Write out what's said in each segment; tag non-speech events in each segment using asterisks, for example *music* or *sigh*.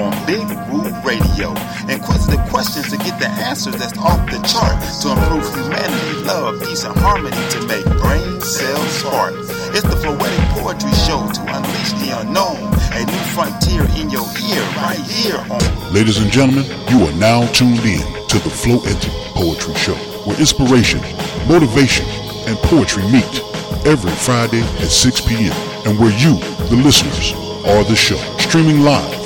on Big Woo Radio. Inquisitive questions to get the answers that's off the chart to improve humanity, love, peace, and harmony to make brain cells spark. It's the Floetic Poetry Show to unleash the unknown, a new frontier in your ear right here on. Ladies and gentlemen, you are now tuned in to the Floetic Poetry Show, where inspiration, motivation, and poetry meet every Friday at 6 p.m. and where you, the listeners, are the show. Streaming live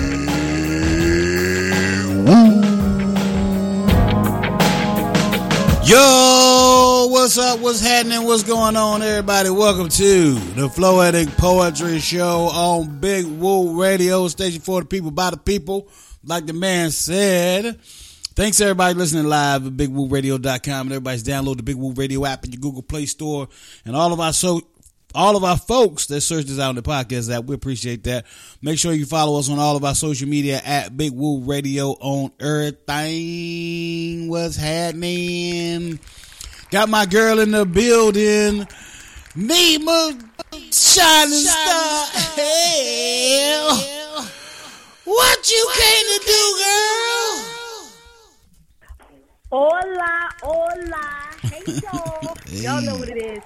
Yo, what's up? What's happening? What's going on, everybody? Welcome to the Floetic Poetry Show on Big Woo Radio, station for the people, by the people, like the man said. Thanks everybody listening live at BigWooRadio.com and everybody's download the Big Woo Radio app in your Google Play Store and all of our so all of our folks that search this out on the podcast app. We appreciate that. Make sure you follow us on all of our social media at Big Woo Radio on everything. What's happening? Got my girl in the building. Nima Shining Star. Hell. What you came to do, girl? Hola, hola. Hey, y'all. *laughs* Y'all know what it is.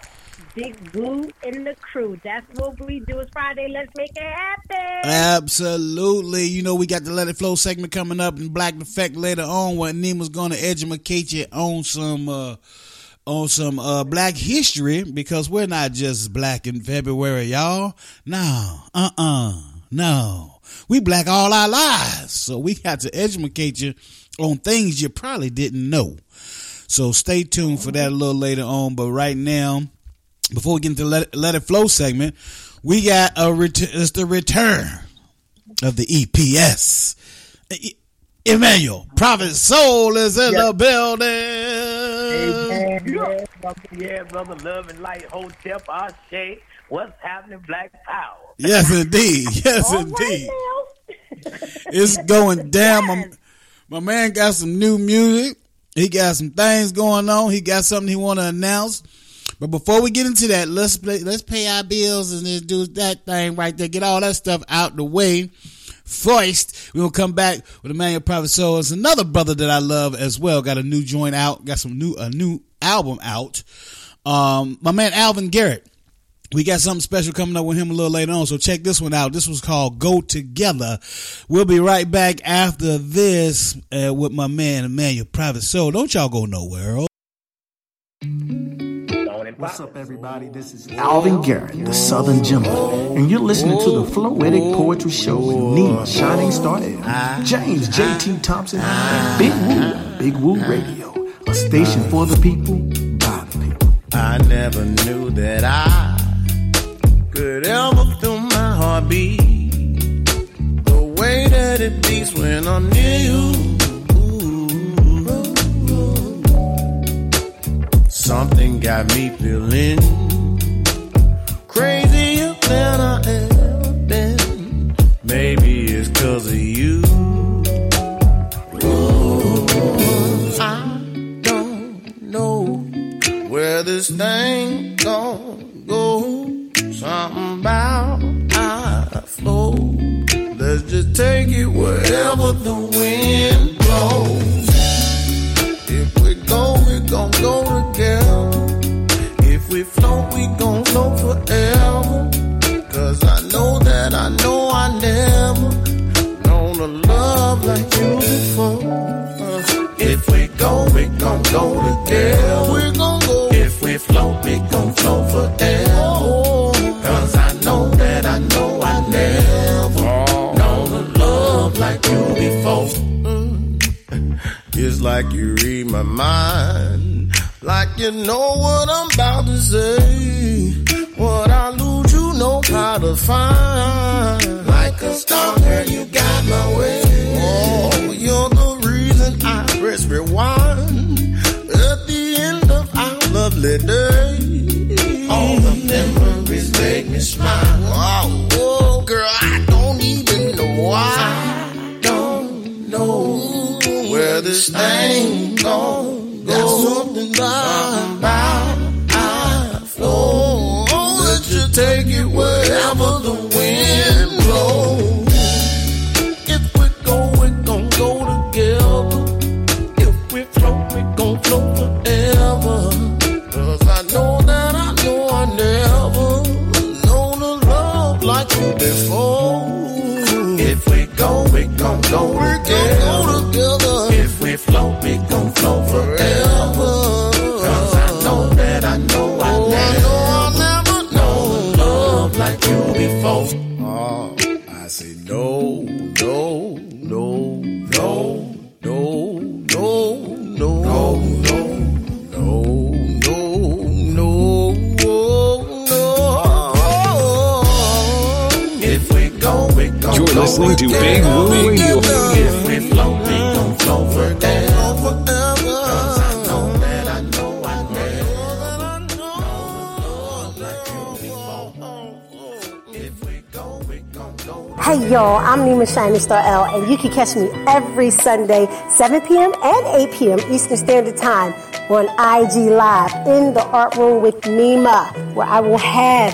Big Woo and the crew. That's what we do. It's Friday. Let's make it happen. Absolutely. You know, we got the Let It Flow segment coming up in Black Effect later on where Nima's going to educate you on some, uh, on some, uh, black history because we're not just black in February, y'all. No, uh-uh, no. We black all our lives. So we got to educate you on things you probably didn't know. So stay tuned for that a little later on. But right now, before we get into the Let, Let It Flow segment, we got a ret- it's the return of the EPS. E- Emmanuel, Prophet Soul is in the building. Yeah, brother, yeah, brother, love and light, hotel, our shade. What's happening, Black Power? Yes, indeed. *laughs* Yes, All right indeed. now. It's going down. My, my man got some new music. He got some things going on. He got something he want to announce. But before we get into that, let's play, let's pay our bills and let's do that thing right there. Get all that stuff out the way. First, we'll come back with Emmanuel Prophet Soul. Another brother that I love as well. Got a new joint out. Got some new a new album out. Um, my man Alvin Garrett. We got something special coming up with him a little later on, so check this one out. This was called Go Together. We'll be right back after this uh, with my man Emmanuel Prophet Soul. Don't y'all go nowhere. What's up, everybody? This is Alvin Garrett, the Southern Gentleman, and you're listening to the Floetic Poetry Show with Nima Shining Star L, ah. James J.T. Ah. Thompson, ah. and Big Woo on Big Woo Radio, a station for the people, by the people. I never knew that I could ever feel my heart beat the way that it beats when I'm near you. Got me feeling you read my mind, like you know what I'm about to say. What I lose, you know how to find. Like a star, girl, you got my way. Oh, you're the reason I press rewind at the end of our lovely day. All the memories make me smile. Oh, this thing gon' go. something about I listening to Big Woo Radio. If we float, we gon' float forever. Cause I know that I know I never know like you before. If we go, we gon' go. Hey y'all, I'm Nima Shining Star L, and you can catch me every Sunday, 7 p.m. and 8 p.m. Eastern Standard Time on IG Live in the Art Room with Nima, where I will have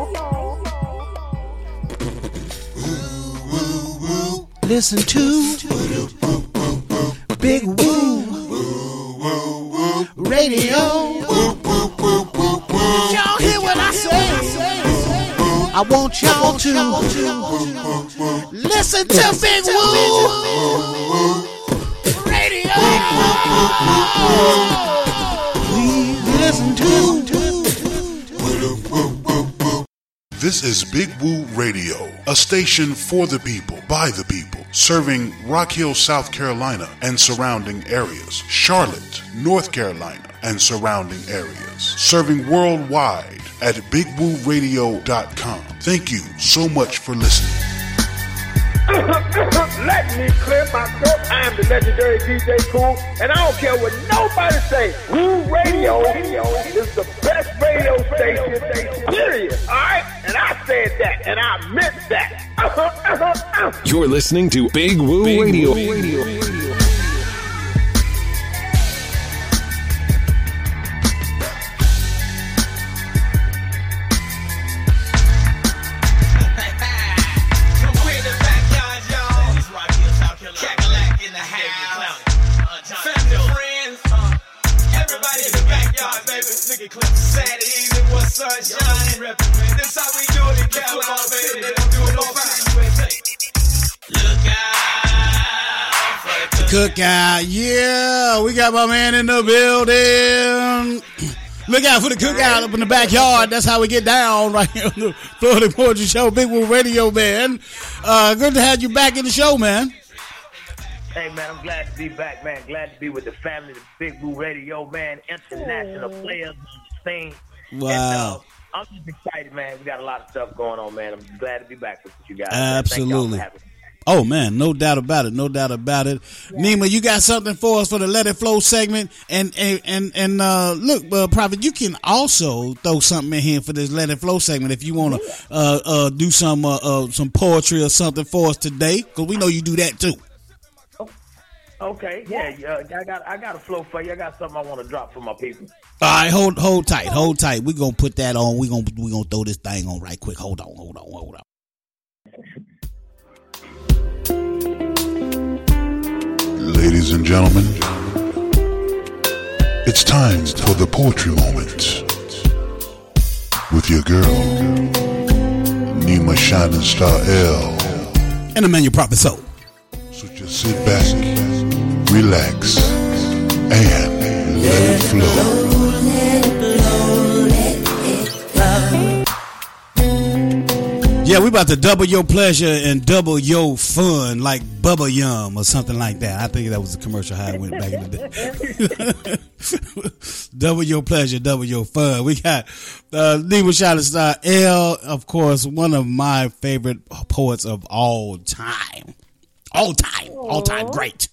Listen to Big Woo Radio. Y'all hear what I say? I want y'all to listen to Big Woo Radio. Please listen to. This is Big Woo Radio, a station for the people, by the people, serving Rock Hill, South Carolina and surrounding areas, Charlotte, North Carolina and surrounding areas, serving worldwide at bigwooradio.com. Thank you so much for listening. *laughs* Let me clear my throat. I am the legendary DJ Cool, and I don't care what nobody say. Woo Radio radio is the best radio station, period. All right? And I said that, and I meant that. *laughs* You're listening to Big Woo Radio. Cookout, yeah, we got my man in the building. *clears throat* Look out for the cookout up in the backyard. That's how we get down right here on the Floetic Poetry Show, Big Woo Radio, man. Uh, good to have you back in the show, man. Hey man, I'm glad to be back, man. Glad to be with the family, the Big Woo Radio, man. International players on the scene. And, uh, Wow. I'm just excited, man. We got a lot of stuff going on, man. I'm glad to be back with you guys. man. Thank Absolutely. Oh man, no doubt about it, no doubt about it. Nima, you got something for us for the Let It Flow segment, and and and, and uh, look, uh, Prophet, you can also throw something in here for this Let It Flow segment if you want to uh, uh, do some uh, uh, some poetry or something for us today, because we know you do that too. Okay, yeah, yeah. I got I got a flow for you. I got something I want to drop for my people. All right, hold hold tight, hold tight. We're gonna put that on. We gonna we gonna throw this thing on right quick. Hold on, hold on, hold on. Ladies and gentlemen, it's time for the poetry moment with your girl, Nima Shining Star L. And the man, you prophet soul. So just sit back, relax, and let it flow. Yeah, we about to double your pleasure and double your fun, like Bubble Yum or something like that. I think that was the commercial how it went back in the day. *laughs* double your pleasure, double your fun. We got uh, Nima Shining Star L, of course, one of my favorite poets of all time, all time, all time great.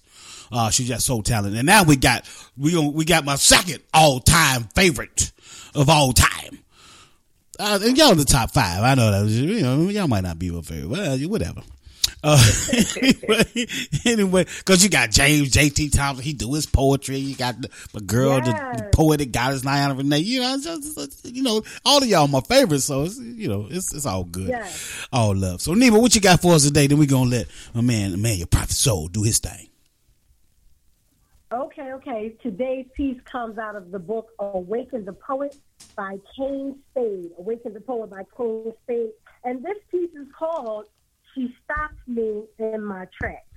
Uh, she's just so talented. And now we got we we got my second all time favorite of all time. Uh, and y'all in the top five. I know that you know y'all might not be my favorite. Well, whatever. Uh, *laughs* anyway, anyway, because you got James J.T. Thompson, he do his poetry. You got the, the girl, the, the poetic goddess Niana Renee. You know, just, you know, all of y'all my favorites. So it's, you know, it's it's all good, Yes. all love. So Nima, what you got for us today? Then we gonna let my man, man, your prophet soul do his thing. Okay, okay. Today's piece comes out of the book Awaken the Poet by Kane Spade. Awaken the Poet by Kane Spade. And this piece is called She Stopped Me in My Tracks.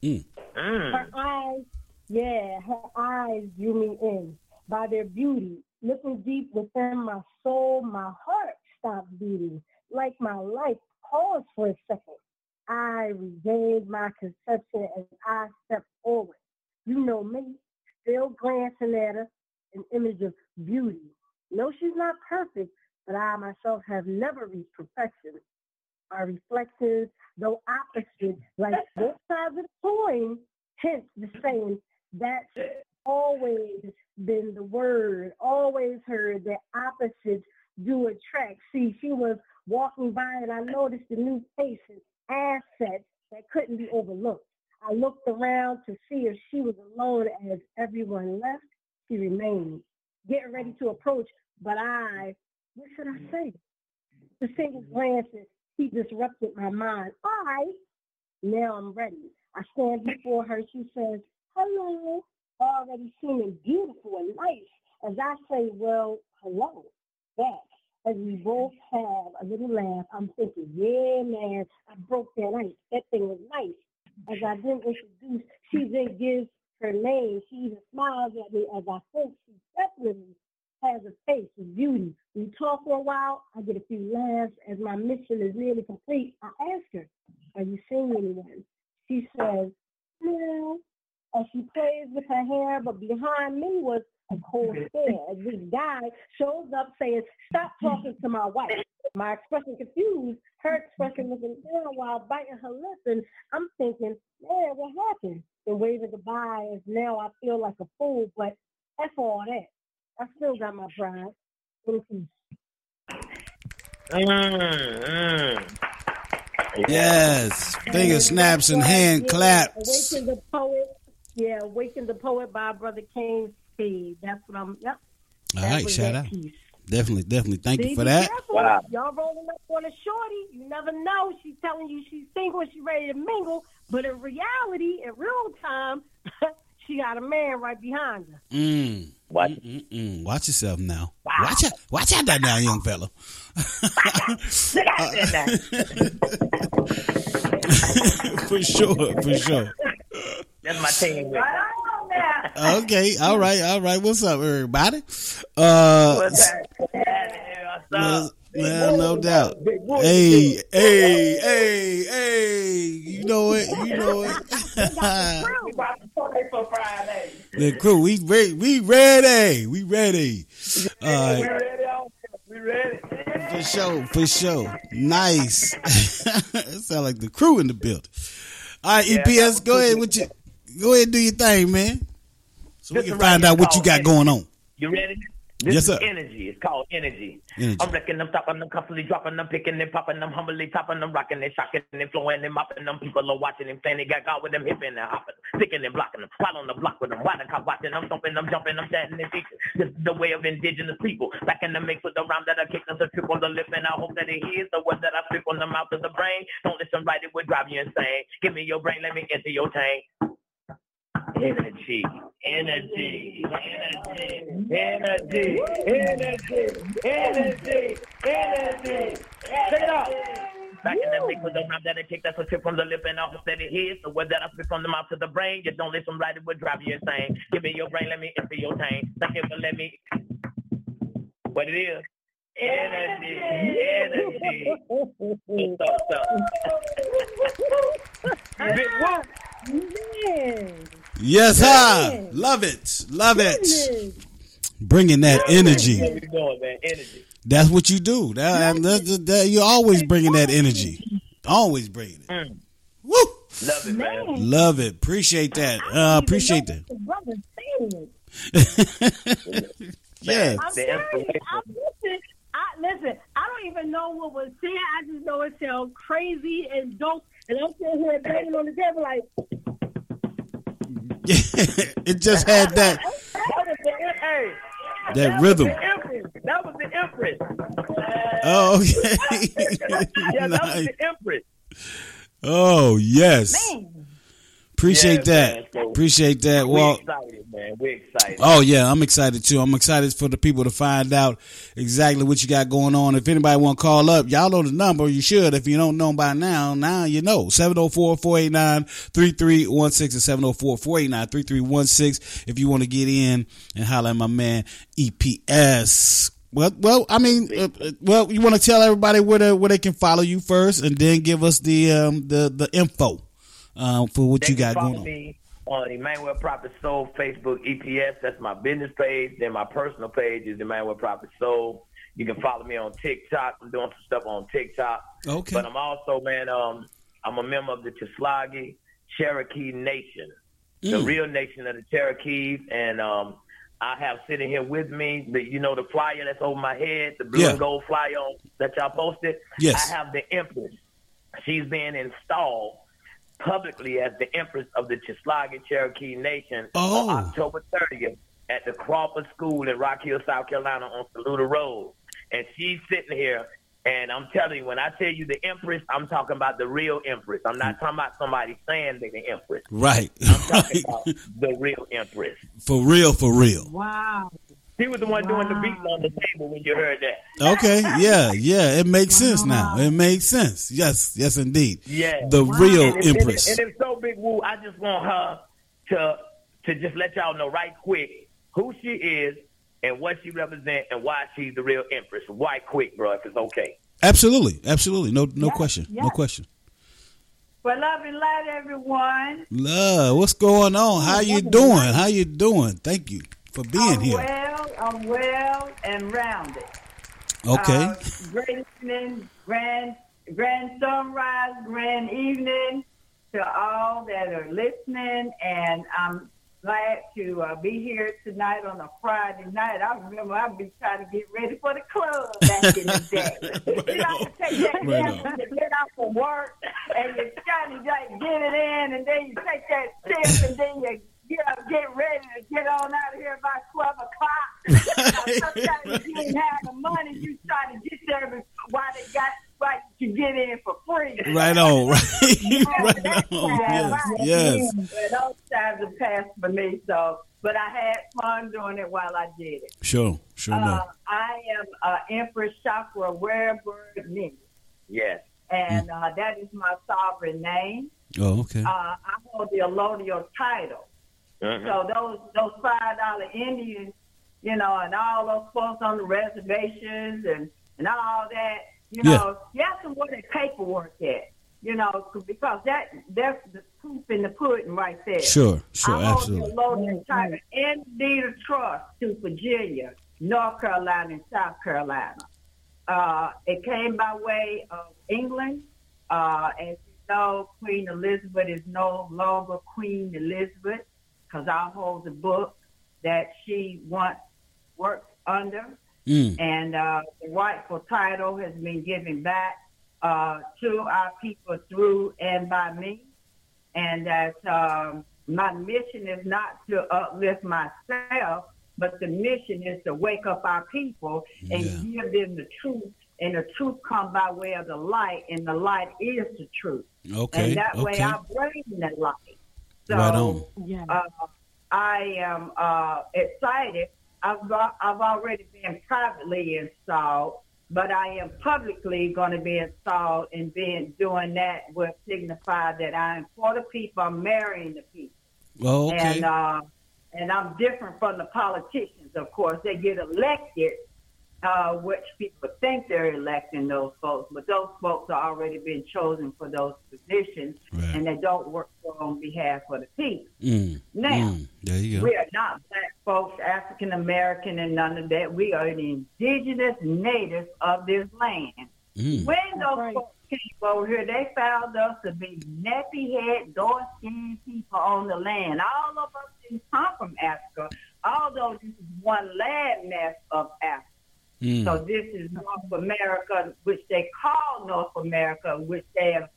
Mm. Her eyes, yeah, her eyes drew me in by their beauty. Looking deep within my soul, my heart stopped beating. Like my life paused for a second. I regained my conception as I stepped forward. You know me, still glancing at her, an image of beauty. No, she's not perfect, but I myself have never reached perfection. Our reflections, though opposite, like *laughs* both sides of the coin, hence the saying, that's always been the word, always heard that opposites do attract. See, she was walking by and I noticed the new faces, assets that couldn't be overlooked. I looked around to see if she was alone as everyone left. She remained, getting ready to approach, but I, what should I say? The single glances, he disrupted my mind. I, now I'm ready. I stand before her. She says, hello, already seeming beautiful and nice. As I say, well, hello, back. As we both have a little laugh, I'm thinking, yeah, man, I broke that ice. That thing was nice. As I then introduce, she then gives her name. She even smiles at me as I think she definitely has a face of beauty. We talk for a while. I get a few laughs. As my mission is nearly complete, I ask her, are you seeing anyone? She says, no. As she plays with her hair, but behind me was a cold *laughs* stare as this guy shows up saying, stop talking to my wife. My expression confused, her expression looking down while biting her lip, and I'm thinking, man, what happened? And waving goodbye is now I feel like a fool, but F all that. I still got my pride. In peace. Mm, mm. Yes, finger snaps and hand Yeah, claps. Awaken the Poet. Yeah, Awaken the Poet by Brother Kane Spade. That's what I'm, yep. All That right, shout out. piece. Definitely, definitely. Thank See, you for that. careful. Wow. Y'all rolling up on a shorty. You never know. She's telling you she's single, she's ready to mingle, but in reality, in real time, *laughs* she got a man right behind her. Mm. Watch Mm-mm. Watch yourself now. Wow. Watch out. Watch out that now, young fella. *laughs* Sit out there now. *laughs* for sure, for sure. That's my team. Now. Okay, all right, all right. What's up, everybody? Uh, What's that? What's well, up? well, no doubt. Hey, hey, hey, hey. You know it. You know it. We about to play for Friday. the crew, we ready. We ready. We ready. All We ready? on- We ready? For sure, for sure. Nice. *laughs* sound like the crew in the building. All right, EPS, go ahead with you. Go ahead and do your thing, man. So we can is find out what you got called going on. You ready? This Yes, is sir. energy. It's called energy. Energy. I'm wrecking them, stopping them, constantly dropping them, picking them, popping them, humbly topping them, rocking them, shocking them, flowing them, mopping them. People are watching them, saying they got God with them, hipping and hopping, sticking and blocking them, while on the block with them, while the cop watching them, thumping them, jumping them, chatting and teaching. This is the way of indigenous people. Back in the mix with the rhyme that I kick us a trip on the lip, and I hope that it hears the word that I flip on the mouth of the brain. Don't listen right, it would drive you insane. Give me your brain, let me enter your tank. Energy, energy, energy, energy, energy, energy, energy. Check it out. Back in the mix with the rhyme that I kick, that's a trip from the lip and I hope that it hears the word that I spit from the mouth to the brain. You don't listen right, it would drive you insane. Give me your brain, let me enter your tank. Thank you for letting me. What it is? Energy, energy. Up, what's *laughs* up? Big Woo. Man. Yes, sir. Love it. Love it. Bringing that energy. What we doing, man? Energy. That's what you do. That, that- that- you're always bringing that energy. Always bringing it. Mm. Woo! Love it, man. Love it. Appreciate that. Uh, appreciate that. The brother saying it. *laughs* Yeah. I'm The serious. inspiration. I listen. I listen. I don't even know what was said. I just know it sounds crazy and dope. And I'm sitting here banging on the table like, *laughs* it just had that That hey, that was rhythm. That was the Empress. Oh, okay. *laughs* Yeah, that was *laughs* the Empress. Oh, yes. man, Appreciate Yeah, that. man, so- Appreciate that. We Well, excited, man. We're excited. Oh yeah, I'm excited too. I'm excited for the people to find out exactly what you got going on. If anybody want to call up, y'all know the number. You should. If you don't know by now, now you know. 704-489-3316 and 704-489-3316 if you want to get in and holler at my man EPS. Well, well, I mean, uh, uh, well, you want to tell everybody where they, where they can follow you first, and then give us the um, the the info um, for what They you got going on. me on Emmanuel Prophet Soul Facebook EPS. That's my business page. Then my personal page is Emmanuel Prophet Soul. You can follow me on TikTok. I'm doing some stuff on TikTok. Okay. But I'm also, man, um, I'm a member of the Tsalagi Cherokee Nation, the Mm. real nation of the Cherokees, and um, I have sitting here with me the you know the flyer that's over my head, the blue Yeah. and gold flyer that y'all posted. Yes. I have the Empress. She's being installed publicly as the Empress of the Tsalagi Cherokee Nation Oh. on October 30th at the Crawford School in Rock Hill, South Carolina on Saluda Road. And she's sitting here, and I'm telling you, when I tell you the Empress, I'm talking about the real Empress. I'm not talking about somebody saying they're the Empress. Right. I'm talking *laughs* right. about the real Empress. For real, for real. wow. She was the one doing the beating on the table when you heard that. Okay, *laughs* yeah, yeah, it makes sense now. It makes sense. Yes, yes, indeed. Yeah. The real And if- Empress. And, if, and so, Big Woo, I just want her to to just let y'all know right quick who she is and what she represents and why she's the real Empress. Right quick, bro, if it's okay. Absolutely, absolutely. No, no Yeah, question. No question. Well, love and light, everyone. Love, what's going on? How you doing? How you doing? Thank you for being I'm here. well. I'm well and rounded. Okay. Uh, great evening, grand, grand sunrise, grand evening to all that are listening, and I'm glad to uh, be here tonight on a Friday night. I remember I'd be trying to get ready for the club back in the day. *laughs* you know, you take that Right chance on. to get out from work, and you're trying to like get it in, and then you take that sip, and then you you know, get ready to get on out of here by 12 o'clock. *laughs* Sometimes you didn't have the money. You try to get there while they got right to get in for free. Right on, *laughs* right, Yeah, right on. time, Yes, right. yes. But those times have passed for me, so but I had fun doing it while I did it. Sure, sure. Uh. I am uh, Empress Chakra Werebird Ninja, Yes. and uh, that is my sovereign name. Oh, okay. Uh, I hold the allodial title. Mhm. So those those five dollar Indians, you know, and all those folks on the reservations and and all that, you Yeah. know, you have to where their paperwork at, you know, because that that's the proof in the pudding right there. Sure, sure, I absolutely. the allodial title in deed of trust to Virginia, North Carolina, and South Carolina. Uh, it came by way of England. Uh, as you know, Queen Elizabeth is no longer Queen Elizabeth because I hold the book that she once worked under, Mm. and uh, the rightful title has been given back uh, to our people through and by me. And that um, my mission is not to uplift myself, but the mission is to wake up our people and Yeah. give them the truth. And the truth come by way of the light, and the light is the truth. Okay, And that way okay. I bring the light. So Right on. yeah. uh, I am uh, excited. I've got, I've already been privately installed, but I am publicly going to be installed, and being doing that will signify that I'm for the people. I'm marrying the people, Oh, okay. and uh, and I'm different from the politicians. Of course, they get elected uh, which people think they're electing those folks, but those folks are already been chosen for those positions, Right. and they don't work for on behalf of the people. Mm, Now, mm, there you go. we are not black folks, African American, and none of that. We are the indigenous natives of this land. Mm. When those folks came over here, they found us to be nappy head, dark skinned people on the land. All of us didn't come from Africa, although this is one landmass of Africa. Mm. So this is North America, which they call North America, which they have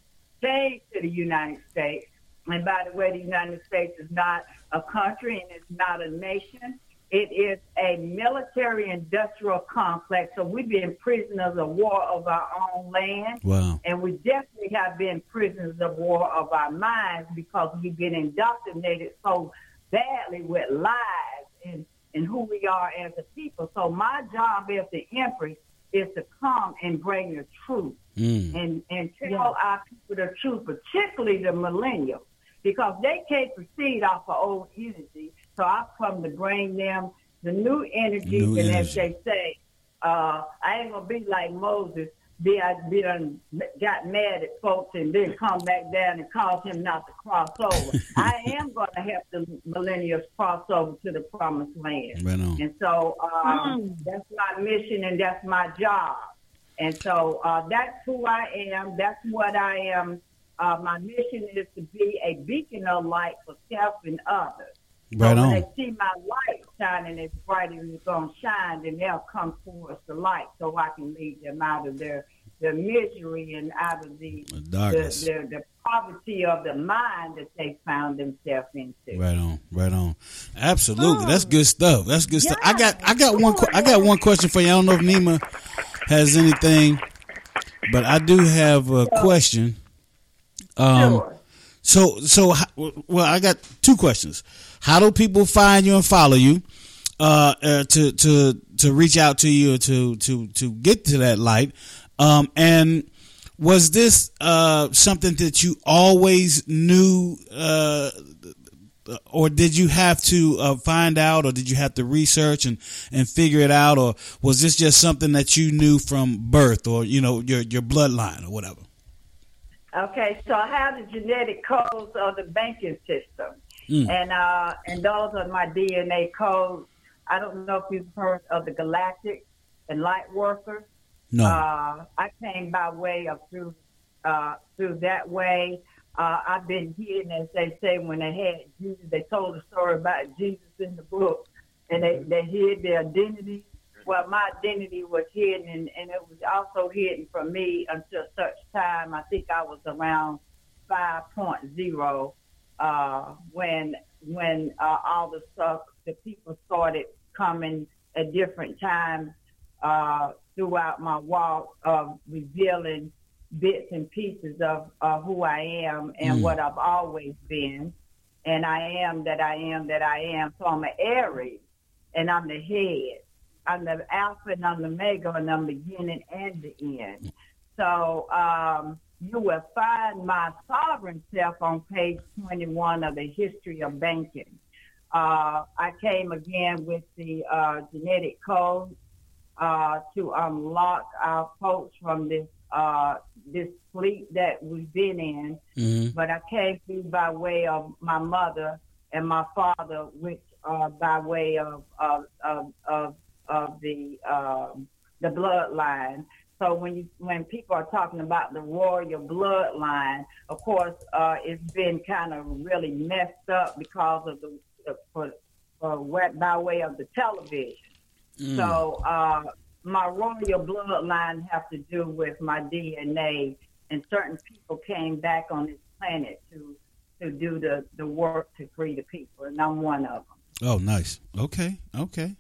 changed to the United States. And by the way, the United States is not a country and it's not a nation. It is a military industrial complex. So we've been prisoners of war of our own land. Wow. And we definitely have been prisoners of war of our minds because we've been indoctrinated so badly with lies and, and who we are as a people. So my job as the empress is to come and bring the truth Mm. and, and tell our people the truth, particularly the millennials, because they can't proceed off of old energy. So I come to bring them the new energy, New and as they say, uh, I ain't gonna be like Moses. Be I be done got mad at folks and then come back down and cause him not to cross over. *laughs* I am gonna help the millennials cross over to the promised land. Right. And so um, that's my mission and that's my job. And so uh, that's who I am. That's what I am. Uh, my mission is to be a beacon of light for self and others. Right so when they see my light shining as bright as it's going to shine, then they'll come towards the light so I can lead them out of their, their misery and out of the, the, the, the poverty of the mind that they found themselves into. Right on, right on. Absolutely, that's good stuff. That's good stuff. I got, I got one, I got one question for you. I don't know if Nima has anything, but I do have a question. Um, so, so, well, I got two questions. How do people find you and follow you? Uh, uh to to to reach out to you to to to get to that light. Um, and was this uh something that you always knew uh or did you have to uh, find out or did you have to research and, and figure it out or was this just something that you knew from birth or you know your your bloodline or whatever Okay, so I have the genetic codes of the banking system, Mm. and uh, and those are my DNA codes. I don't know if you've heard of the galactic and light workers. No. Uh, I came by way of through uh, through that way. Uh, I've been hidden, as they say, when they had Jesus. They told a story about Jesus in the book, and they, they hid their identity. Well, my identity was hidden, and, and it was also hidden from me until such time. I think I was around 5.0 uh, when when uh, all the stuff, the people started coming at different times uh, throughout my walk of revealing bits and pieces of, of who I am and Mm. what I've always been. And I am that I am that I am. So I'm an Aries and I'm the head. I'm the Alpha and I'm the Omega and I'm the beginning and the end. So um, you will find my sovereign self on page 21 of the history of banking. Uh, I came again with the uh, genetic code uh, to unlock our folks from this uh, this fleet that we've been in. Mhm. But I came through by way of my mother and my father, which uh, by way of of of, of, of the um, the bloodline. So when you when people are talking about the royal bloodline, of course, uh, it's been kind of really messed up because of the uh, for, for what by way of the television. Mm. So uh, my royal bloodline have to do with my DNA, and certain people came back on this planet to to do the the work to free the people, and I'm one of them. oh nice okay okay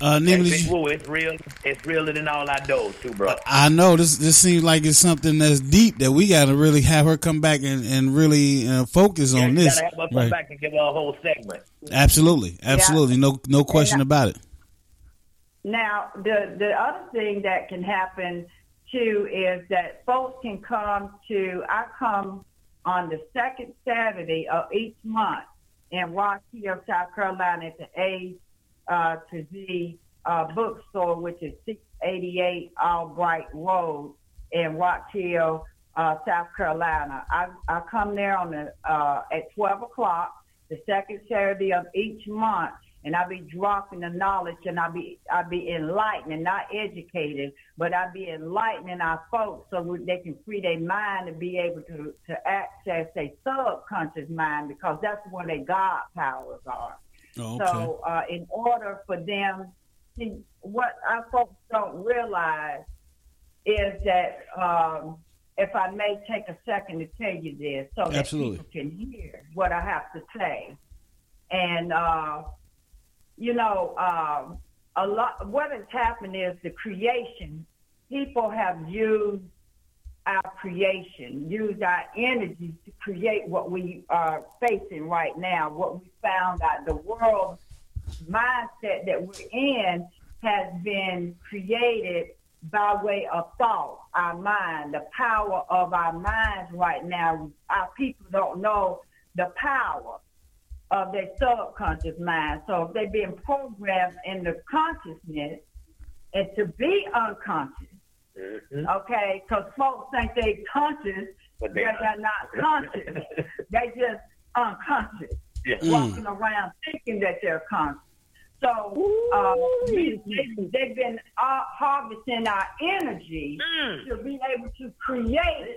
uh Hey, Nima, did Woo, it's real. It's realer than all I do, too, bro. I know this. This seems like it's something that's deep that we got to really have her come back and, and really uh, focus Yeah, on you this. gotta have her come Right. back and give her a whole segment. Absolutely, absolutely, no no question And, about it. Now, the the other thing that can happen too is that folks can come to. I come on the second Saturday of each month in Rock South Carolina, at the A uh, to Z uh, bookstore, which is 688 Albright Road in Rock uh, South Carolina. I, I come there on the uh, at 12 o'clock, the second Saturday of each month, and I be dropping the knowledge, and I be I be enlightening, not educated, but I be enlightening our folks so they can free their mind and be able to to access their subconscious mind because that's where their God powers are. Oh, okay. So, uh, in order for them, see, what our folks don't realize is that, um, if I may take a second to tell you this, so that people can hear what I have to say, and uh, you know, um, a lot. What has happened is the creation. People have used our creation, used our energy to create what we are facing right now. What we found out the world mindset that we're in has been created by way of thought, our mind, the power of our minds right now. Our people don't know the power of their subconscious mind. So if they're being programmed in the consciousness and to be unconscious, okay, because folks think they're conscious, But they're they're, not *laughs* conscious. they just unconscious, Yeah. walking around thinking that they're conscious. So uh, we, they, they've been uh, harvesting our energy to be able to create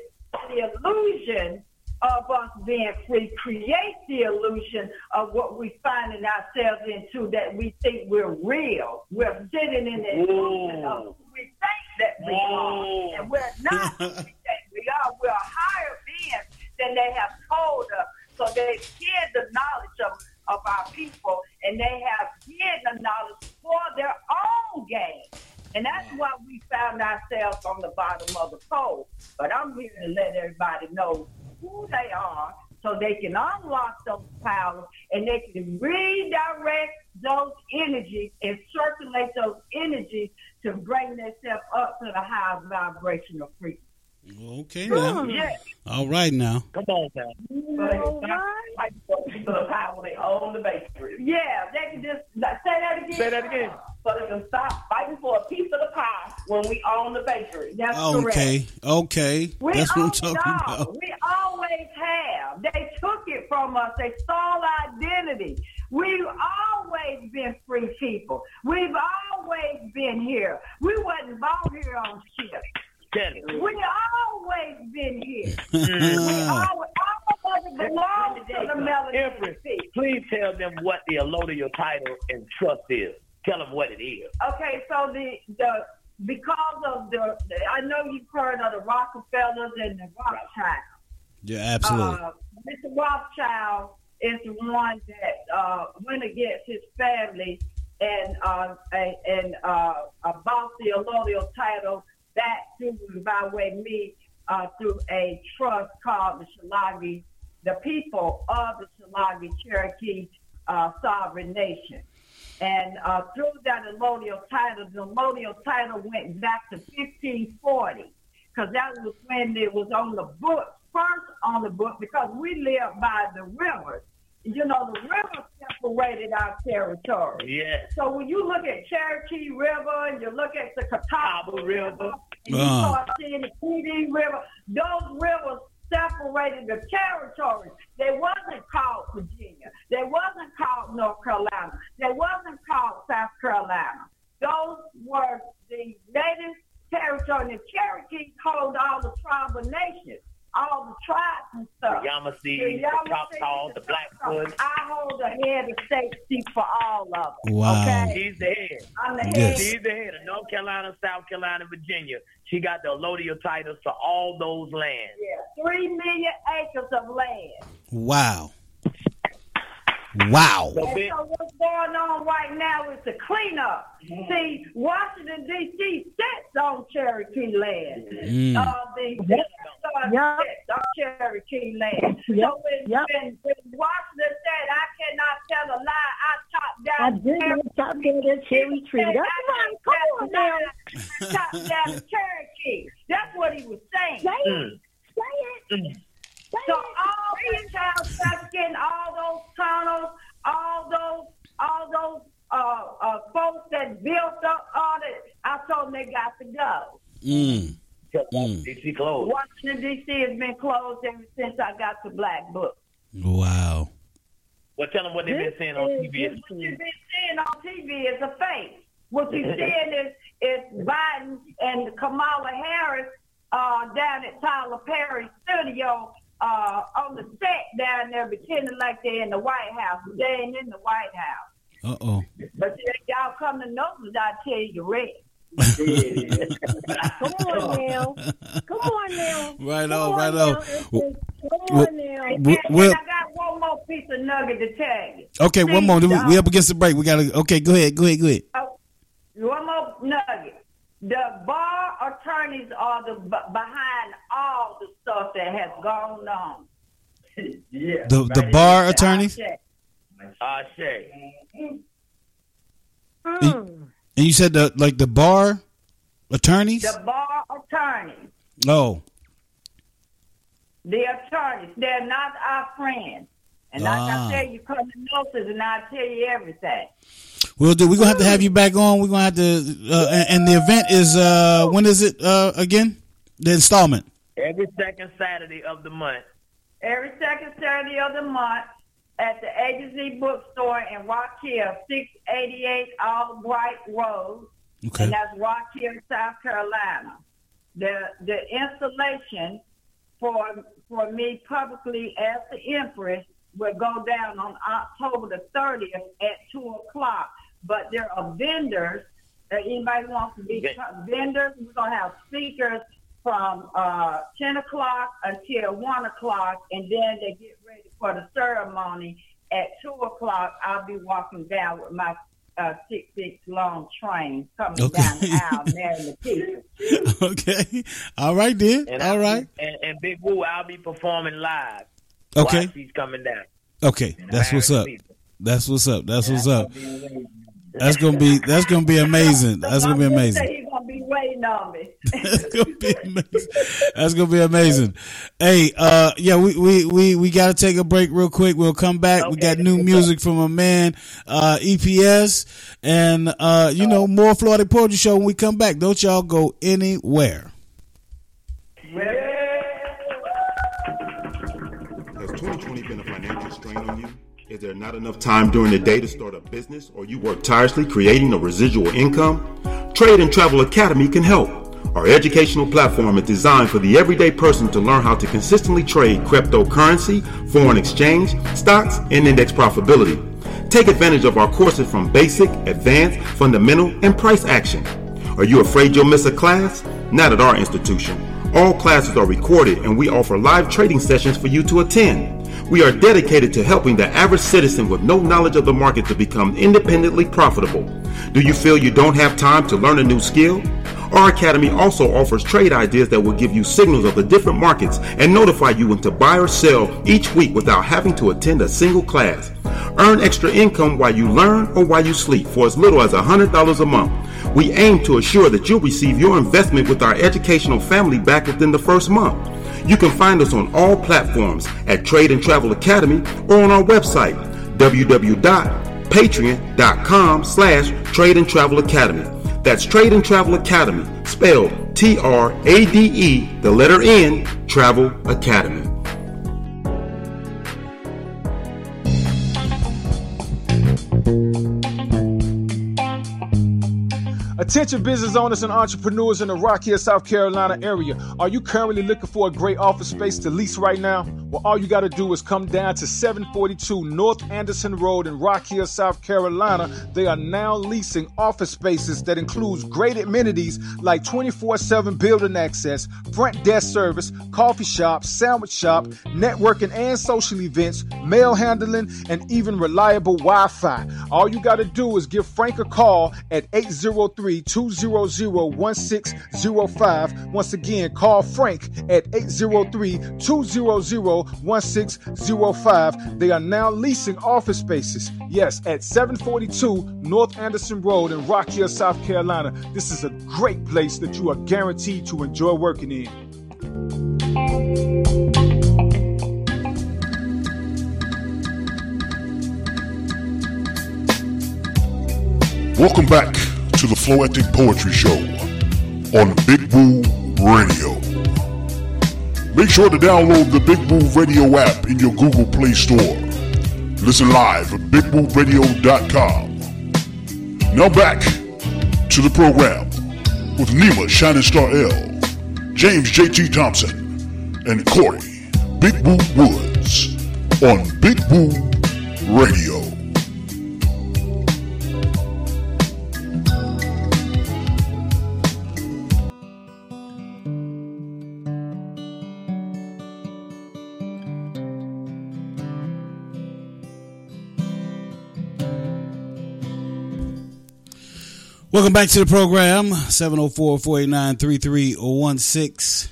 the illusion of us being free, create the illusion of what we finding ourselves into that we think we're real. We're sitting in the illusion of who we think that we are, and we're not who we *laughs* think we are. We're higher beings than they have told us. So they hid the knowledge of, of our people, and they have hid the knowledge for their own gain. And that's why we found ourselves on the bottom of the pole. But I'm here to let everybody know who they are so they can unlock those powers and they can redirect those energies and circulate those energies to bring themselves up to the high vibrational frequency. Okay now. Hmm. Yeah. All right now. Come on now. Like the power they own the bakery. Yeah, they can just say that again. Say that again. So they can stop fighting for a piece of the pie when we own the bakery. That's correct. Okay. Okay. We That's what I'm own talking it all. about. We always have. They took it from us. They stole our identity. We've always been free people. We've always been here. We wasn't born here on ship. Tell it. We always been here. *laughs* Hmm. we always, all of us belong to the melody. Empress, please tell them what the allodial title and trust is. Tell them what it is. Okay, so the the because of the, the I know you've heard of the Rockefellers and the Rothschild. Yeah, absolutely. Uh, Mr. Rothschild is the one that uh, went against his family and uh, a- and uh, uh, bought the allodial title back to by way me uh, through a trust called the Tsalagi, the people of the Tsalagi Cherokee uh, Sovereign Nation. And uh, through that allodial title, the allodial title went back to 1540 because that was when it was on the book, first on the book, because we live by the rivers. You know, the river separated our territory. Yes. So when you look at Cherokee River and you look at the Catawba River, and you Uh. start seeing the Pee Dee River, those rivers separated the territories. They wasn't called Virginia. They wasn't called North Carolina. They wasn't called South Carolina. Those were the native territory. The Cherokees hold all the tribal nations, all the tribes and stuff. The Yamasee, The the Yamasee, Choctaw, the Blackfoot. I hold the head of state seat for all of them. Wow. Okay? She's the head. I'm the head. Yes. She's the head of North Carolina, South Carolina, Virginia. She got the allodial titles to all those lands. Yeah, three million acres of land. Wow. Wow. So And so what's going on right now is the cleanup. See, Washington D.C. sits on Cherokee land. Mm. Uh, the the Yep. sits on Cherokee land. Yep. So when, Yep. when, when Washington said, "I cannot tell a lie," I chopped down. I did Cherokee not chop down that cherry tree. That's right. Come on now. Chop down Cherokee. That's what he was saying. Say it. Mm. Say it. Say So it. all the child Seskin, all those tunnels, all those, all those uh, uh, folks that built up all the I told them they got to go. Mm. Mm. DC closed. Washington D.C. has been closed ever since I got the Black Book. Wow. Well, tell them what they've been saying on TV. What you've been seeing on TV is a fake. What you're *laughs* seeing is is Biden and Kamala Harris uh, down at Tyler Perry's studio uh, on the set down there pretending like they're in the White House. but They ain't in the White House. Uh oh. But y'all come to know them, I'll tell you red. *laughs* Come on now. Come on now. Right Come on, right now. on. Come on now. And, Well- and well- I got one more piece of nugget to tell you. Okay, one more. We, uh, we up against the break. We gotta. Okay, go ahead. Go ahead. Go ahead. Oh, one more nugget. The bar attorneys are the b- behind all the stuff that has gone on. *laughs* yeah. The the bar attorneys. Uh, Shay. Mm. And you said the like the bar attorneys. The bar attorneys, Oh, the attorneys, they're not our friends. And like Ah. I said, you come to notice and I'll tell you everything. we'll do. We're gonna have to have you back on. We're gonna have to. Uh, and, and the event is uh when is it uh again? The installment. Every second Saturday of the month. Every second Saturday of the month at the Agency Bookstore in Rock Hill, 688 Albright Road. Okay. and that's Rock Hill, South Carolina. The the installation for for me publicly as the Empress will go down on October the thirtieth at two o'clock. But there are vendors. Uh, anybody wants to be Okay. vendors? We're gonna have speakers from uh, ten o'clock until one o'clock, and then they get ready for the ceremony at two o'clock. I'll be walking down with my uh, six six long train coming Okay. down the aisle, marrying the people. *laughs* okay. All right, then. And All I'll right. Be, and, and Big Woo, I'll be performing live. Okay. While she's coming down. Okay. That's what's up. People. That's what's up. That's what's up. That's gonna be. That's gonna be amazing. That's gonna be Somebody amazing. Say he's gonna be waiting on me. *laughs* That's gonna be amazing. That's gonna be amazing. Hey, uh, yeah, we we we we gotta take a break real quick. We'll come back. We got new what's music from a man, uh, EPS, and uh, you know more Floetic Poetry Show when we come back. Don't y'all go anywhere. Has there not enough time during the day to start a business or you work tirelessly creating a residual income? Trade and Travel Academy can help. Our educational platform is designed for the everyday person to learn how to consistently trade cryptocurrency, foreign exchange, stocks, and index profitability. Take advantage of our courses from basic, advanced, fundamental, and price action. Are you afraid you'll miss a class? Not at our institution. All classes are recorded and we offer live trading sessions for you to attend. We are dedicated to helping the average citizen with no knowledge of the market to become independently profitable. Do you feel you don't have time to learn a new skill? Our academy also offers trade ideas that will give you signals of the different markets and notify you when to buy or sell each week without having to attend a single class. Earn extra income while you learn or while you sleep for as little as $100 a month. We aim to assure that you'll receive your investment with our educational family back within the first month. You can find us on all platforms at Trade and Travel Academy or on our website, www.patreon.com slash Trade and Travel Academy. That's Trade and Travel Academy, spelled T-R-A-D-E, the letter N, Travel Academy. Attention business owners and entrepreneurs in the Rock Hill, South Carolina area. Are you currently looking for a great office space to lease right now? Well, all you got to do is come down to 742 North Anderson Road in Rock Hill, South Carolina. They are now leasing office spaces that includes great amenities like 24/7 building access, front desk service, coffee shop, sandwich shop, networking and social events, mail handling, and even reliable Wi-Fi. All you got to do is give Frank a call at 803-200-1605. Once again, call Frank at 803-200-1605. They are now leasing office spaces. Yes, at 742 North Anderson Road in Rock Hill, South Carolina. This is a great place that you are guaranteed to enjoy working in. Welcome back to the Floetic Poetry Show on Big Woo Radio. Make sure to download the Big Woo Radio app in your Google Play Store. Listen live at bigwooradio.com. Now back to the program with Nima Shining Star L, James J.T. Thompson, and Corey Big Woo Woods on Big Woo Radio. Welcome back to the program, 704-489-3316.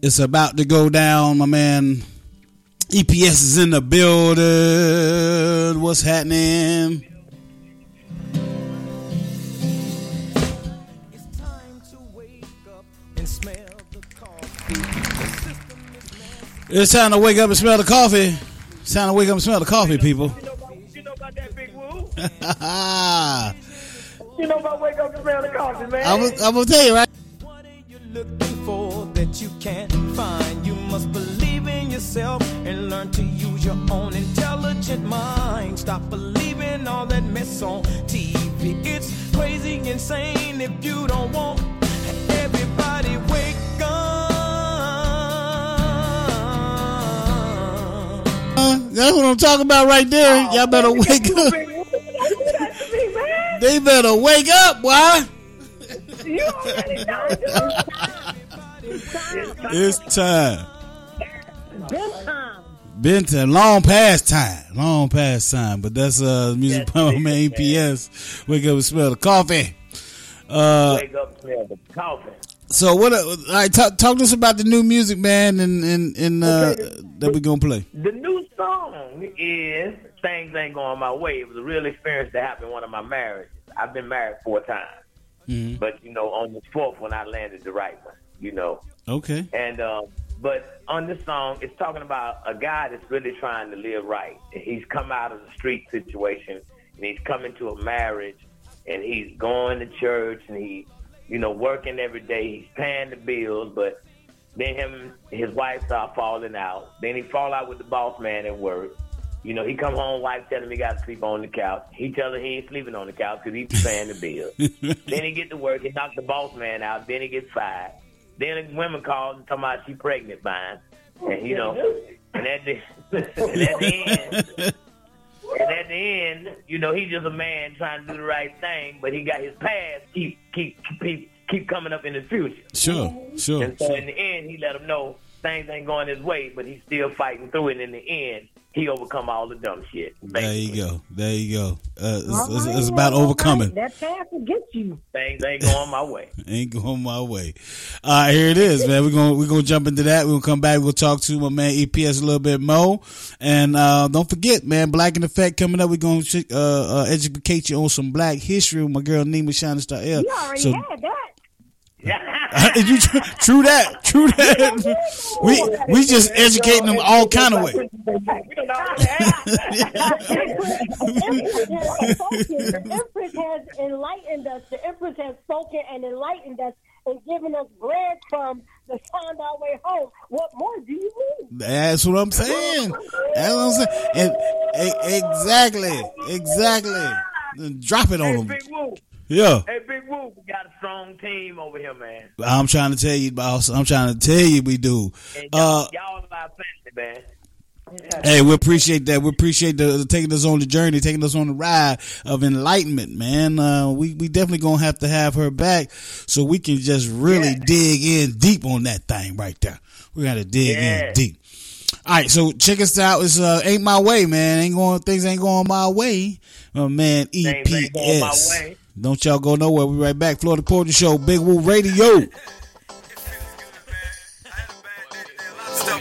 It's about to go down, my man. EPS is in the building. What's happening? It's time to wake up and smell the coffee. It's time to wake up and smell the coffee, It's time to wake up and smell the coffee, people. *laughs* You know about that big woo? I'm You know about wake up and smell the coffee, man. gonna I'm gonna tell you, right? for that you can't find. You must believe in yourself and learn to use your own intelligent mind. Stop believing all that mess on TV. It's crazy, insane if you don't want everybody wake up. Uh, that's what I'm talking about right there. Y'all better wake up. They better wake up, boy. You already know It's time. Been time. Been time, long past time, long past time. But that's uh music by my man EPS. Wake up and smell the coffee. Uh, Wake up, smell the coffee. so what? Uh, right, talk, talk to us about the new music, man, and and and uh, that we're gonna play. The new song is Things Ain't Going My Way. It was a real experience that happened in one of my marriages. I've been married four times. Mhm. But, you know, on the fourth one, I landed the right one, you know. Okay. And, um, but on this song, it's talking about a guy that's really trying to live right. He's come out of the street situation and he's coming to a marriage and he's going to church and he, you know, working every day. He's paying the bills, but then him his wife start falling out. Then he fall out with the boss man at work. You know, he come home, wife tell him he got to sleep on the couch. He tell her he ain't sleeping on the couch because he's paying the bills. *laughs* then he get to work, he knock the boss man out. Then he gets fired. Then the women call and talking about she pregnant by him. And you know, and at the, *laughs* and at the end, and at the end, you know, he's just a man trying to do the right thing, but he got his past keep keep keep keep coming up in the future. Sure, sure. And so in the end, he let him know things ain't going his way, but he's still fighting through it. In the end, he overcome all the dumb shit. There you go. There you go. Uh, it's, All it's, right, it's about all right. overcoming. That path will get you. Things ain't going my way. *laughs* Ain't going my way. All right, here it is, man. We're gonna we're gonna jump into that. We're gonna come back. We'll talk to my man EPS a little bit more, and uh, don't forget, man, Black in Effect coming up. We're gonna uh, uh, educate you on some Black history with my girl Nima Shining Star L. You already So had that. *laughs* you tr- true that, true that. We we just educating them all kind of way. the Empress has enlightened us. The Empress has spoken and enlightened us and given us bread breadcrumbs to find our way home. What more do you need? That's what I'm saying. That's what I'm saying. And, exactly, exactly. Drop it on them. Yeah. Hey, Big Woo, we got a strong team over here, man. I'm trying to tell you, boss. I'm trying to tell you, we do. And Uh, y'all, y'all are family, man. hey, we appreciate that. We appreciate the, the taking us on the journey, taking us on the ride of enlightenment, man. Uh, we we definitely gonna have to have her back so we can just really dig in deep on that thing right there. We gotta dig Yeah. in deep. All right, so check us out. It's uh, ain't my way, man. Ain't going things ain't going my way. My man Things ain't going my EPS. Way. Don't y'all go nowhere. We right back. Floetic Poetry Show, Big Woo Radio. *laughs*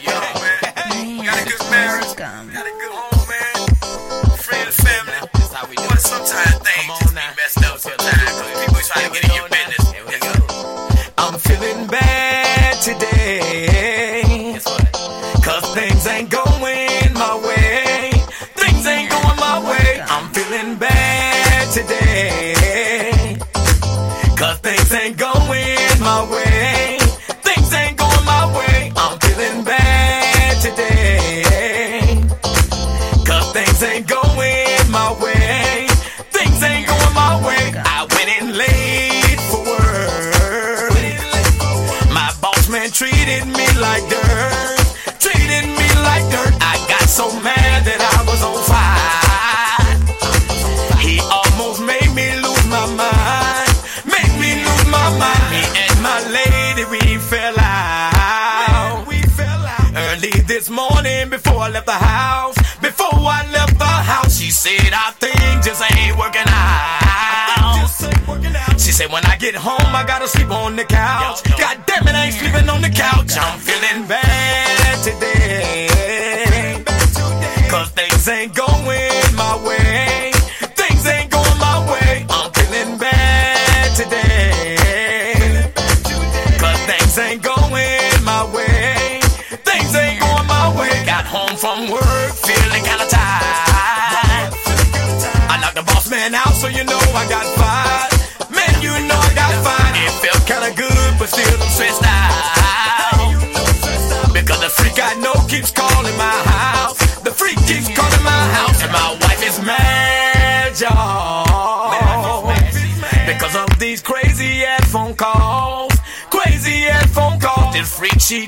Got a good marriage. Got a good home, man. Friends, family. That's how we do But sometimes things just be messed up sometimes. 'cause people try to get in your business. Here we go. I'm feeling bad today. Cause things ain't going my way. Things ain't going my way. I'm feeling bad today. Ain't going get home, I gotta sleep on the couch. God damn it, I ain't sleeping on the couch. I'm feeling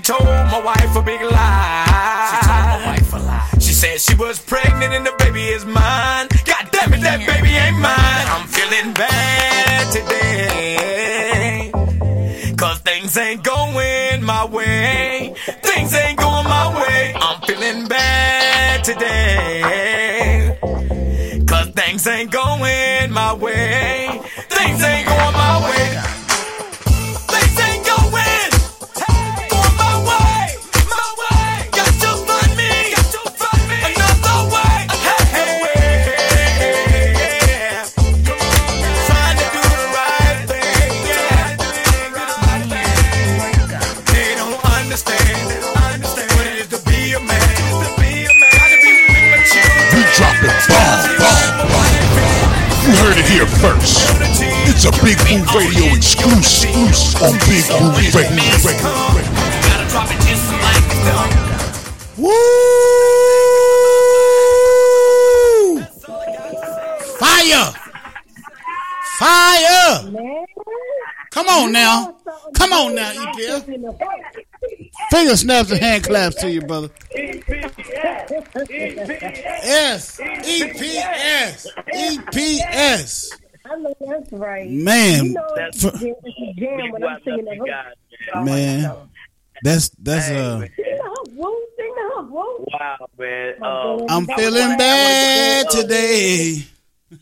told my wife a big lie. She told my wife a lie. She said she was pregnant and the baby is mine. God damn it, that baby ain't mine. I'm feeling bad today. Cause things ain't going my way. Things ain't going my way. I'm feeling bad today. Cause things ain't going my way. Finger snaps and hand claps to you, brother. Yes. EPS. EPS. I know that's right. Man. You know it's For- a jam- jam when I'm singing that hook. Man. That's that's uh Sing the hook, woo. Sing the hook, woo. Wow, man. Um, I'm feeling bad today.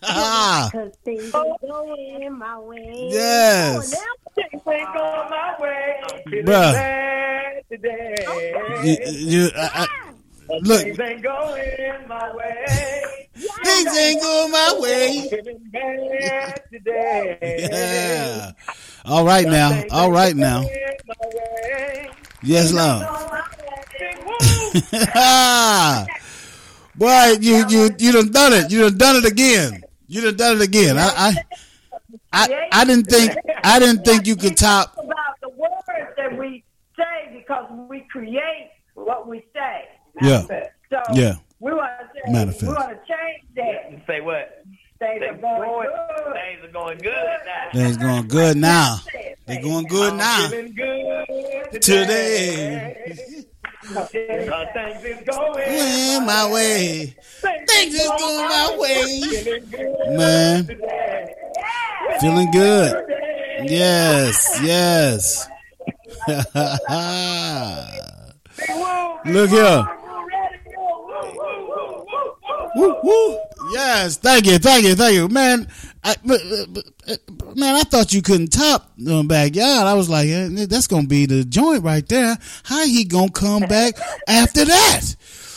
Ah. *laughs* Cause things ain't going my way. Yes. Things ain't going my way. Bruh. today. You, you, I, I, look, Things ain't going my way. things ain't going my way. Feeling bad today. Yeah. All right now. All right now. Yes, Lord. *laughs* Boy, you you you done done it. You done done it again. You done done it again. I I I, I didn't think I didn't think you could top. about the words that we say because we create what we say. Yeah. So Yeah. we want to say, Manifest. we want to change that. Say what? Things are going good. Things are going good now. Things going good now. They going good now. Feeling good Today. Uh, things is going my way. Things is going my way. Man. Feeling good. Yes, yes. Look here. Woo, woo. Yes, thank you, thank you, thank you, man. I, but- man, I thought you couldn't top the backyard. I was like, eh, that's gonna be the joint right there. How he gonna come back after that?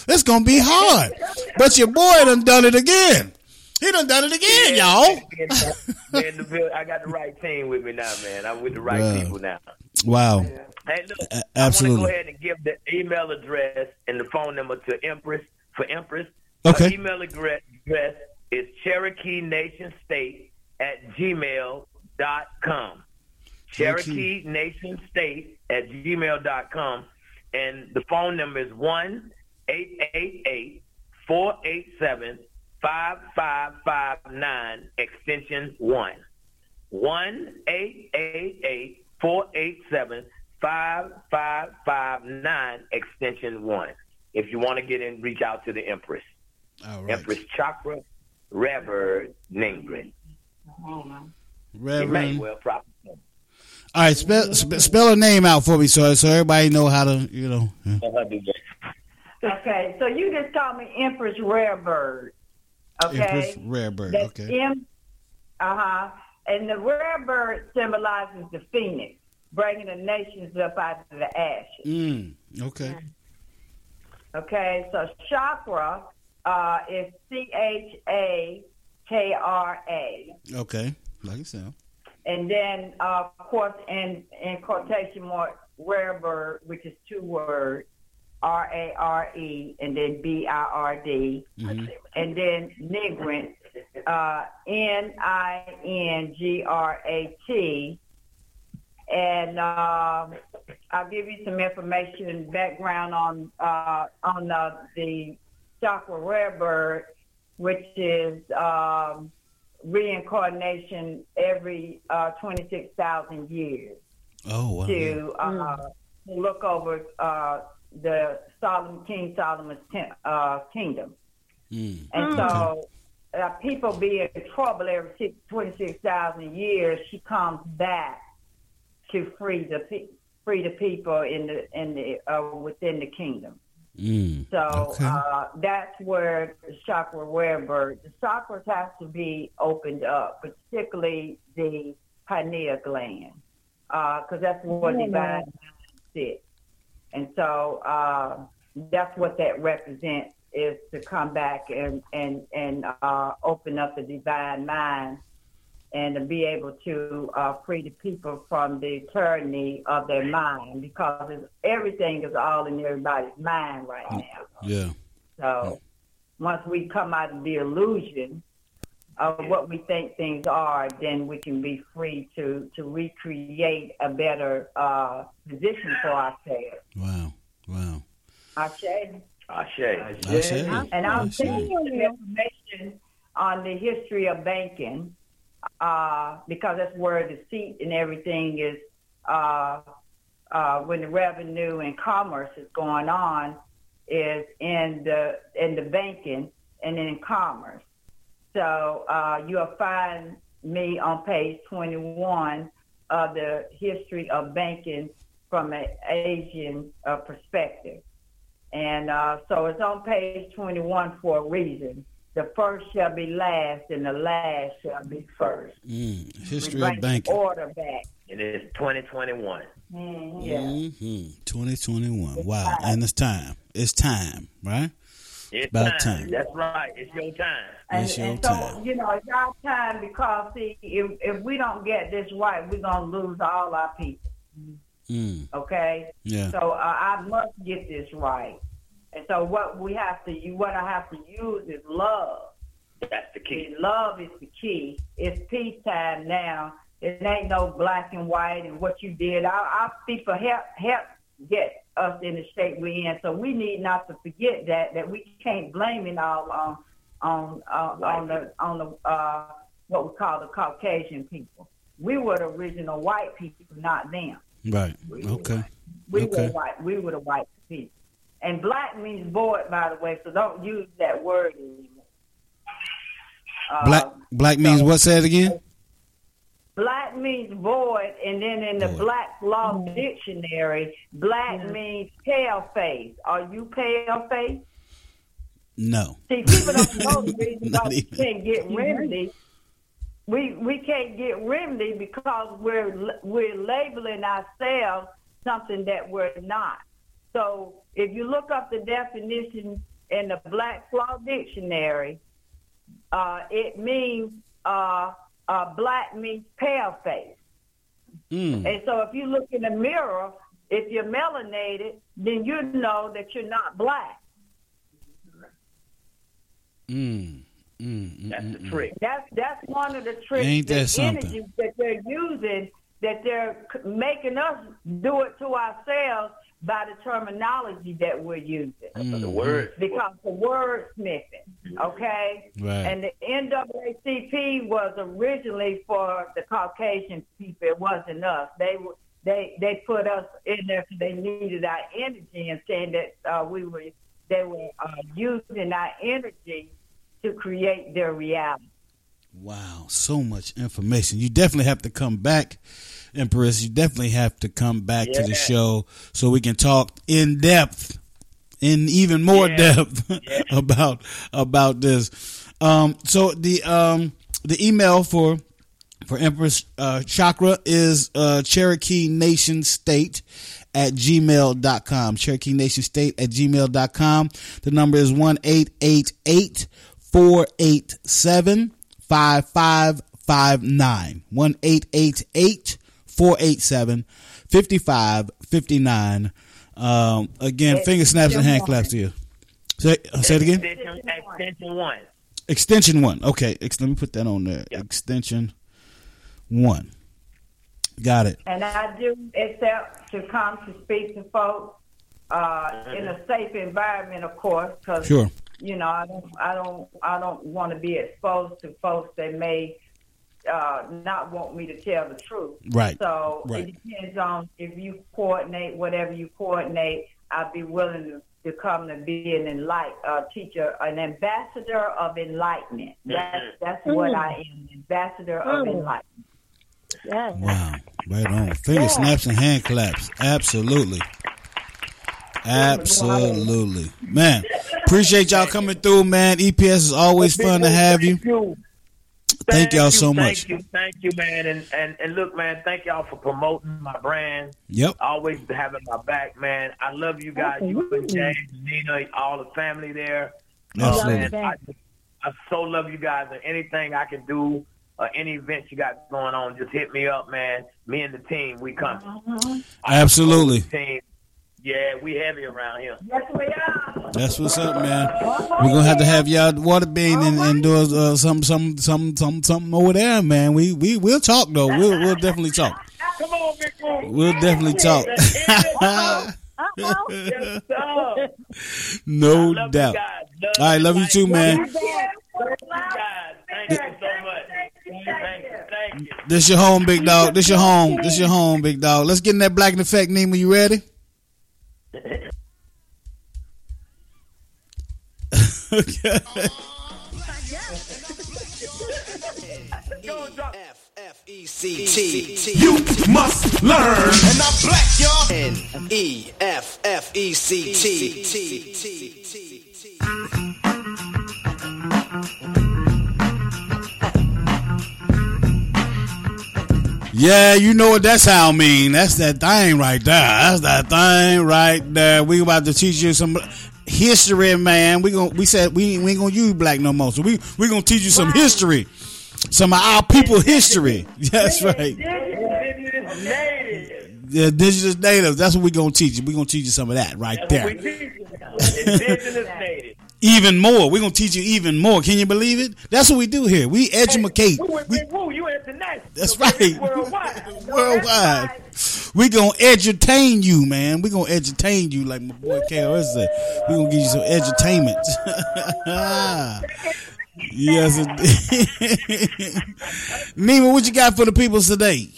It's gonna be hard. But your boy done done it again. He done done it again, y'all. Man, I got the right team with me now, man. I'm with the right Bruh. people now. Wow. Hey, look, A- I want absolutely. to go ahead and give the email address and the phone number to Empress for Empress. Okay. Her email address address is Cherokee Nation State at gmail dot com. Cherokee Nation State at gmail.com. And the phone number is 1 888 487 5559, extension 1. 1 888 487 5559, extension 1. If you want to get in, reach out to the Empress. All right. Empress Chakra Reverend Ningren. Reverend. Emmanuel Prophet. All right, spell sp- spell her name out for me, so so everybody know how to you know. Okay, so you just call me Empress Rare Bird. Okay. Empress Rare Bird. That's Okay. M. Uh huh. And the rare bird symbolizes the phoenix, bringing the nations up out of the ashes. Mm. Okay. Okay, so chakra uh, is C H A K R A. Okay. Like it sound. And then, uh, of course, in, in quotation mark, rare bird, which is two words, R A R E, and then B I R D. Mm-hmm. And then Nigrant, uh, N I N G R A T. And um, I'll give you some information, and background on uh, on uh, the chakra rare bird, which is um, reincarnation every uh, 26,000 years Oh wow. to uh, to look over uh, the Solomon King Solomon's ten, uh, kingdom. Mm. And so uh, people be in trouble every six, 26,000 years. She comes back to free the pe- free the people in the in the uh, within the kingdom. Mm. So Okay. uh, that's where the chakra rare bird. The chakras have to be opened up, particularly the pineal gland, because that's where Mm. divine mind sits. And so uh, that's what that represents is to come back and and and uh, open up the divine mind and to be able to uh, free the people from the tyranny of their mind because it's, everything is all in everybody's mind right now. Yeah. So once we come out of the illusion of what we think things are, then we can be free to, to recreate a better uh, position for ourselves. Wow. Wow. Ashe. Ashe. Ashe. And I'll Ashe. tell you some information on the history of banking uh, because that's where the seat and everything is uh, uh, when the revenue and commerce is going on is in the in the banking and in commerce. So uh, you'll find me on page 21 of the history of banking from an Asian uh, perspective. And uh, so it's on page 21 for a reason. The first shall be last, and the last shall be first. Mm. History of banking. order back. It is 2021. Mm, yeah. hmm 2021. Wow. And it's time. It's time, right? It's About time. time. That's right. It's your time. And, It's your and so, time. you know, it's our time because, see, if, if we don't get this right, we're going to lose all our people, Mm. okay? Yeah. So uh, I must get this right. And so what we have to, you, what I have to use is love. That's the key. Love is the key. It's peacetime now. It ain't no black and white and what you did. Our, our people help help get us in the shape we're in. So we need not to forget that that we can't blame it all on on uh, on the on the uh, what we call the Caucasian people. We were the original white people, not them. Right. Okay. We Okay. were white. We were the white people. And black means void, by the way. So don't use that word anymore. Uh, Black black means what? Say it again. Black means void, and then in the Black Law Dictionary, black means pale face. Are you pale face? No. See, people don't know the *laughs* reason why we can't get remedy. We we can't get remedy because we're we're labeling ourselves something that we're not. So if you look up the definition in the Black Law Dictionary, uh, it means uh, uh, black means pale face. Mm. And so if you look in the mirror, if you're melanated, then you know that you're not black. Mm. Mm. mm, That's the mm. trick. That's that's one of the tricks. Ain't that the something? energy that they're using that they're making us do it to ourselves by the terminology that we're using. Mm-hmm. The word. Because the wordsmithing, okay? Right. And the NAACP was originally for the Caucasian people. It wasn't us. They were they they put us in there because they needed our energy and saying that uh, we were they were uh, using our energy to create their reality. Wow, so much information. You definitely have to come back, Empress. You definitely have to come back to the show so we can talk in depth, in even more Yeah. depth *laughs* about about this. Um, so the um the email for for Empress uh, Chakra is uh, Cherokee Nation State at gmail.com. Cherokee Nation State at gmail.com. The number is 1 487 5559. 1 487 5559. Um, again, finger snaps and hand claps to you. Say, uh, say it again. Extension, extension one. Extension one. Okay, ex- let me put that on there. Extension one. Got it. And I do accept to come to speak to folks uh, in a safe environment, of course, because Sure. you know I don't, I don't, I don't want to be exposed to folks that may uh, not want me to tell the truth. Right. So Right. it depends on if you coordinate whatever you coordinate. I'd be willing to, to come to be an enlight, uh, teacher, an ambassador of enlightenment. That's that's what I am, ambassador of Mm. enlightenment. Yeah. Wow. Right on. Finger snaps and hand claps. Absolutely. Absolutely. Man, appreciate y'all coming through, man. EPS is always fun to have you. Thank y'all so much. Thank you, thank you, man. And, and and look, man, thank y'all for promoting my brand. Yep. Always having my back, man. I love you guys. You and James, Nina, all the family there. Absolutely. Uh, man, I, I so love you guys. And anything I can do, uh, any events you got going on, just hit me up, man. Me and the team, we come. Absolutely. Team, yeah, we heavy around here. Yes, we are. That's what's up, man. We're gonna have to have y'all water bean and, and do uh, some some some some something over there, man. We we we'll talk though. We'll we'll definitely talk. Come on, big boy. We'll definitely talk. *laughs* No doubt. guys. Love All right, love you too, man. Love you. Thank you so much. Thank you. This your home, big dog. This your home. This your home, big dog. Let's get in that black and effect, Nima. You ready? Okay. *laughs* You must learn. And I'm black, y'all. N E F F E C T. Yeah, you know what that sound mean. That's that thing right there. That's that thing right there. We about to teach you some history, man. We going we said we, we ain't gonna use black no more. So we we gonna teach you some history. Some of our people history. *laughs* That's right. The indigenous natives. That's what we gonna teach you. We gonna teach you some of that right That's what we there. teach you now. Indigenous *laughs* native. Even more. We're gonna teach you even more. Can you believe it? That's what we do here. We educate. Woo, woo, woo, you international. That's right. Worldwide. *laughs* Worldwide. We gonna edutain you, man. We gonna edutain you, like my boy KRS said. We gonna give you some edutainment. *laughs* yes, indeed. *laughs* Nima, what you got for the people today?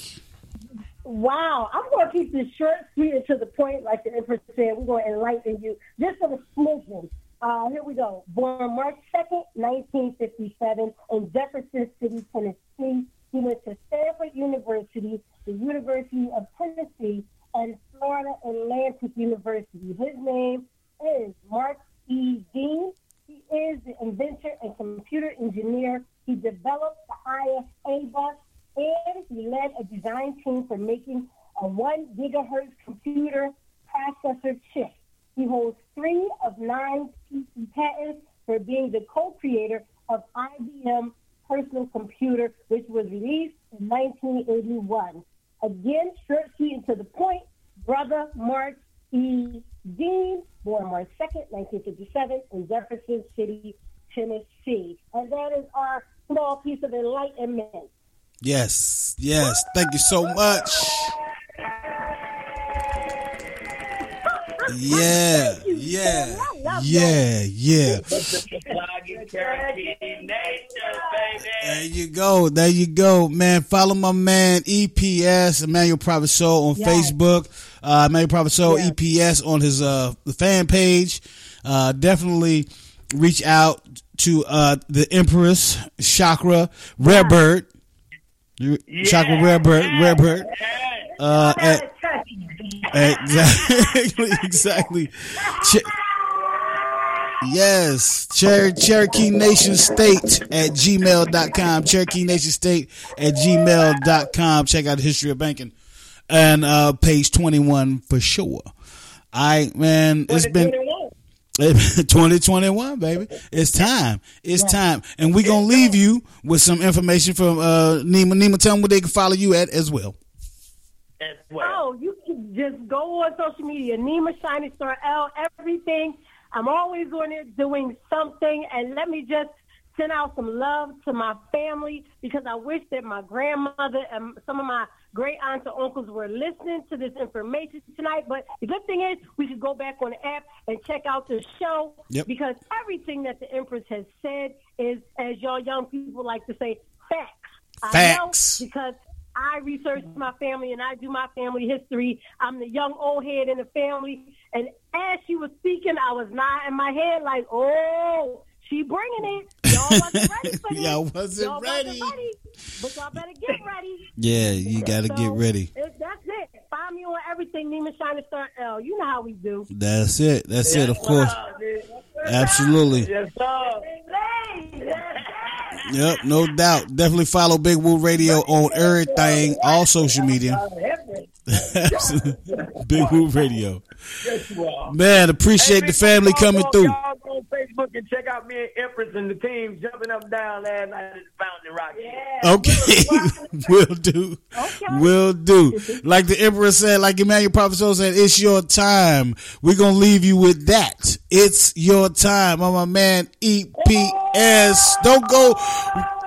Wow, I'm going to keep this short, sweet, and to the point, like the Empress said. We're going to enlighten you. Just for the smidgen. Uh, here we go. Born March 2nd, 1957, in Jefferson City, Tennessee. He went to Stanford University, the University of Tennessee, and Florida Atlantic University. His name is Mark E. Dean. He is the inventor and computer engineer. He developed the ISA bus and he led a design team for making a one gigahertz computer processor chip. He holds three of nine PC patents for being the co-creator of IBM personal computer, which was released in 1981. Again, short, sweet, and to the point, brother Mark E. Dean, born March 2nd, 1957, in Jefferson City, Tennessee. And that is our small piece of enlightenment. Yes, yes. Thank you so much. Yeah, yeah, yeah, yeah. There you go. There you go, man. Follow my man EPS Emmanuel Prophet Soul on Yes. Facebook. Uh, Emmanuel Prophet Soul EPS on his uh the fan page. Uh, definitely reach out to uh the Empress Chakra Redbird. Chakra Redbird Redbird. Uh, at, exactly, *laughs* exactly. Ch- Yes, Cher- Cherokee Nation State at gmail.com. Cherokee Nation State at gmail.com. Check out the history of banking and uh, page 21 for sure. I man, it's been 2021, *laughs* baby. It's time. It's time. And we're going to leave you with some information from uh, Nima. Nima, tell them where they can follow you at as well. Oh, you can just go on social media, Nima Shiny Star L, everything. I'm always on it doing something. And let me just send out some love to my family because I wish that my grandmother and some of my great aunts and uncles were listening to this information tonight. But the good thing is we could go back on the app and check out the show Yep. because everything that the Empress has said is, as y'all young people like to say, facts. Facts. because I research my family and I do my family history. I'm the young old head in the family. And as she was speaking, I was nodding my head like, oh, she bringing it. Y'all wasn't ready for *laughs* this. Y'all wasn't Y'all ready. Wasn't ready. But y'all better get ready. Yeah, you got to So, get ready. it- That's it. Find me on everything, Nima Shining Star L. You know how we do. That's it. That's it, of course. Absolutely. Yes, sir. Yep, no doubt. Definitely follow Big Woo Radio on everything, all social media. *laughs* Big Woo Radio. Yes, you are. Man, appreciate the family coming through. Y'all go on Facebook and check out me and Empress and the team jumping up and down last night at the Fountain Rock. Okay, will do. *laughs* Will do. Like the Emperor said, like Emmanuel Prophet Soul said, it's your time. We're going to leave you with that. It's your time. I'm my man EPS. Don't go.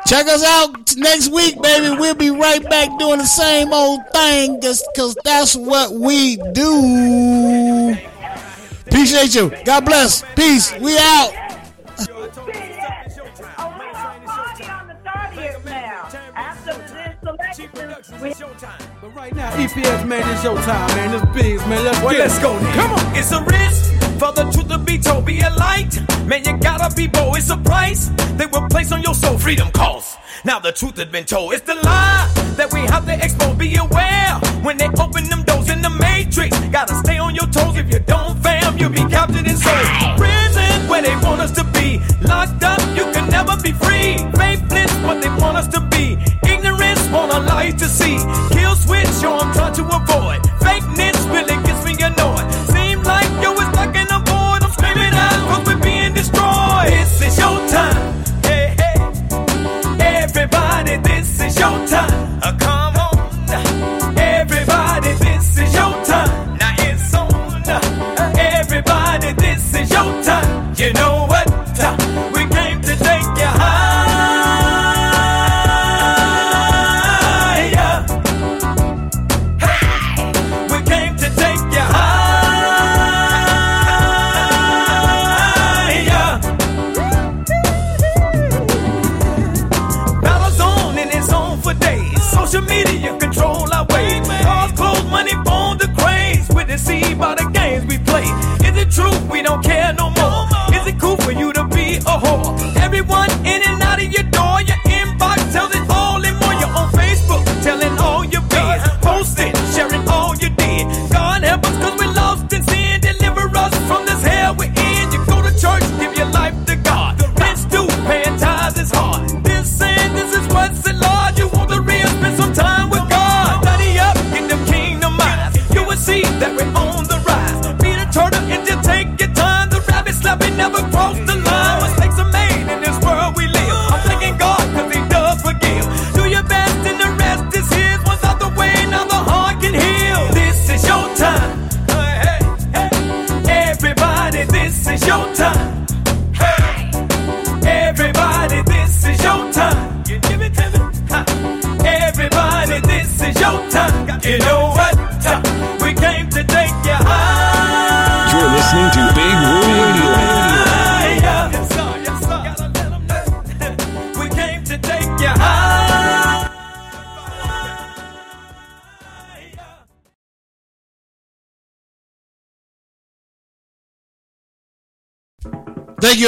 Check us out next week, baby. We'll be right back doing the same old thing just because that's what we do. Appreciate you. God bless. Peace. We out. But right now, EPS man, it's your time, man. It's big, man. Let's Well, let's go then. Come on. It's a risk for the truth to be told. Be a light. Man, you gotta be bold. It's a price they will place on your soul. Freedom costs. Now the truth has been told. It's the lie that we have to expose. Be aware when they open them doors in the matrix. Gotta stay on your toes. If you don't, fam, you'll be captured in soul. Prison where they want us to be. Locked up, you can never be free. Faithless, what they want us to be. Won't allow you to see. Kill switch, I'm trying to avoid. Play. Is it true we don't care no more? Is it cool for you to be a whore? Everyone in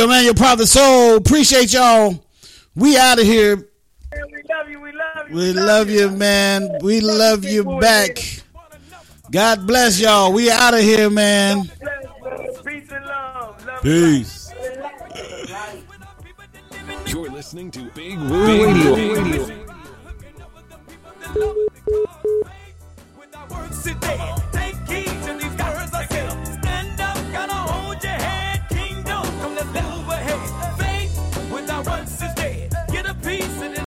man, your Prophet Soul. Appreciate y'all. We out of here. We love you. We love you. We love you, man. We love you back. God bless y'all. We out of here, man. Peace and love. Peace. You're listening to Big Woo Radio. Radio. Radio.